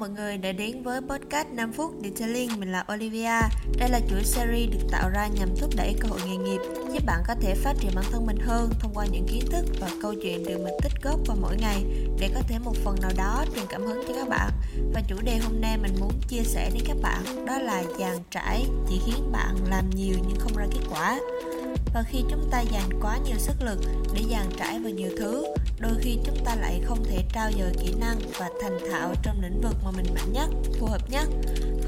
người đã đến với podcast 5 phút Detailing. Mình là Olivia. Đây là chuỗi series được tạo ra nhằm thúc đẩy cơ hội nghề nghiệp, giúp bạn có thể phát triển bản thân mình hơn thông qua những kiến thức và câu chuyện được mình tích góp vào mỗi ngày để có thể một phần nào đó truyền cảm hứng cho các bạn. Và chủ đề hôm nay mình muốn chia sẻ đến các bạn đó là dàn trải chỉ khiến bạn làm nhiều nhưng không ra kết quả. Và khi chúng ta dành quá nhiều sức lực để dàn trải vào nhiều thứ, đôi khi chúng ta lại không thể trao dồi kỹ năng và thành thạo trong lĩnh vực mà mình mạnh nhất, phù hợp nhất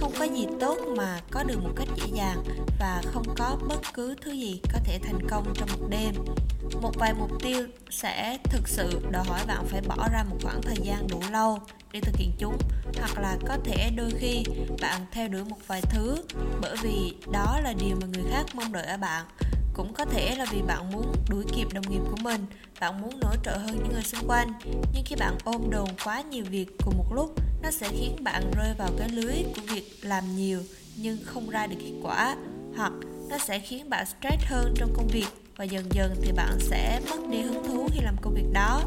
không có gì tốt mà có được một cách dễ dàng và không có bất cứ thứ gì có thể thành công trong một đêm. Một vài mục tiêu sẽ thực sự đòi hỏi bạn phải bỏ ra một khoảng thời gian đủ lâu để thực hiện chúng, hoặc là có thể đôi khi bạn theo đuổi một vài thứ bởi vì đó là điều mà người khác mong đợi ở bạn cũng có thể là vì bạn muốn đuổi kịp đồng nghiệp của mình, bạn muốn nổi trội hơn những người xung quanh. Nhưng khi bạn ôm đồn quá nhiều việc cùng một lúc, nó sẽ khiến bạn rơi vào cái lưới của việc làm nhiều nhưng không ra được kết quả. Hoặc nó sẽ khiến bạn stress hơn trong công việc và dần dần thì bạn sẽ mất đi hứng thú khi làm công việc đó.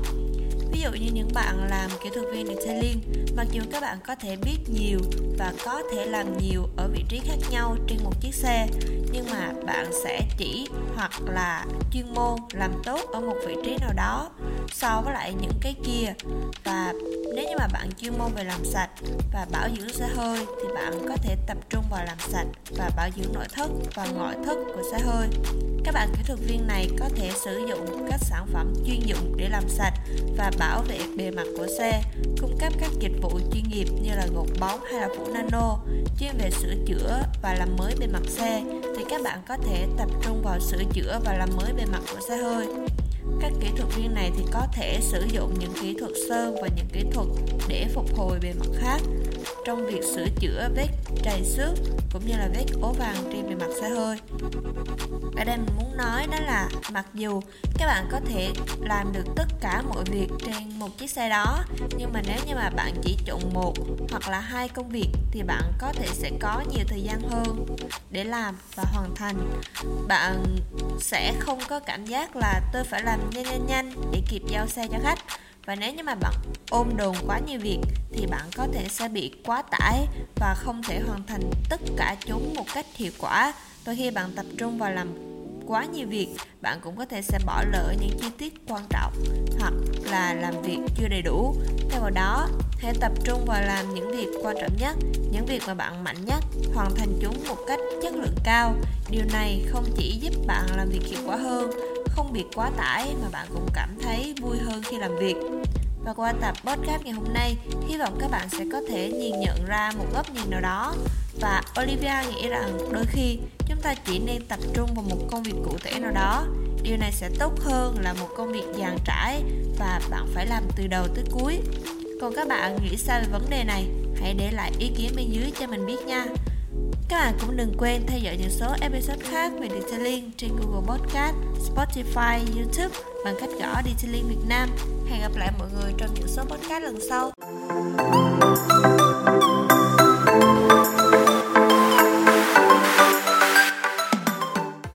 Ví dụ như những bạn làm kỹ thuật viên detailing, mặc dù các bạn có thể biết nhiều và có thể làm nhiều ở vị trí khác nhau trên một chiếc xe, nhưng mà bạn sẽ chỉ hoặc là chuyên môn làm tốt ở một vị trí nào đó so với lại những cái kia. Và bạn chuyên môn về làm sạch và bảo dưỡng xe hơi thì bạn có thể tập trung vào làm sạch và bảo dưỡng nội thất và ngoại thất của xe hơi các bạn kỹ thuật viên này có thể sử dụng các sản phẩm chuyên dụng để làm sạch và bảo vệ bề mặt của xe, cung cấp các dịch vụ chuyên nghiệp như là gột bóng hay là phủ nano, chuyên về sửa chữa và làm mới bề mặt xe thì các bạn có thể tập trung vào sửa chữa và làm mới bề mặt của xe hơi. Các kỹ thuật viên này thì có thể sử dụng những kỹ thuật sơn và những kỹ thuật để phục hồi bề mặt khác trong việc sửa chữa vết trầy xước cũng như là vết ố vàng trên bề mặt xe hơi ở đây mình muốn nói đó là mặc dù các bạn có thể làm được tất cả mọi việc trên một chiếc xe đó, nhưng mà nếu như mà bạn chỉ chọn một hoặc là hai công việc thì bạn có thể sẽ có nhiều thời gian hơn để làm và hoàn thành. Bạn sẽ không có cảm giác là tôi phải làm nhanh nhanh nhanh để kịp giao xe cho khách và nếu như mà bạn ôm đồn quá nhiều việc, thì bạn có thể sẽ bị quá tải và không thể hoàn thành tất cả chúng một cách hiệu quả. Đôi khi bạn tập trung vào làm quá nhiều việc, bạn cũng có thể sẽ bỏ lỡ những chi tiết quan trọng hoặc là làm việc chưa đầy đủ. Thay vào đó, hãy tập trung vào làm những việc quan trọng nhất, những việc mà bạn mạnh nhất, hoàn thành chúng một cách chất lượng cao. Điều này không chỉ giúp bạn làm việc hiệu quả hơn không bị quá tải mà bạn cũng cảm thấy vui hơn khi làm việc. Và qua tập podcast ngày hôm nay, hy vọng các bạn sẽ có thể nhìn nhận ra một góc nhìn nào đó. Và Olivia nghĩ rằng đôi khi chúng ta chỉ nên tập trung vào một công việc cụ thể nào đó. Điều này sẽ tốt hơn là một công việc dàn trải và bạn phải làm từ đầu tới cuối. Còn các bạn nghĩ sao về vấn đề này? Hãy để lại ý kiến bên dưới cho mình biết nha các bạn cũng đừng quên theo dõi những số episode khác về Detailing trên Google Podcast, Spotify, YouTube bằng cách gõ Detailing Việt Nam. Hẹn gặp lại mọi người trong những số podcast lần sau.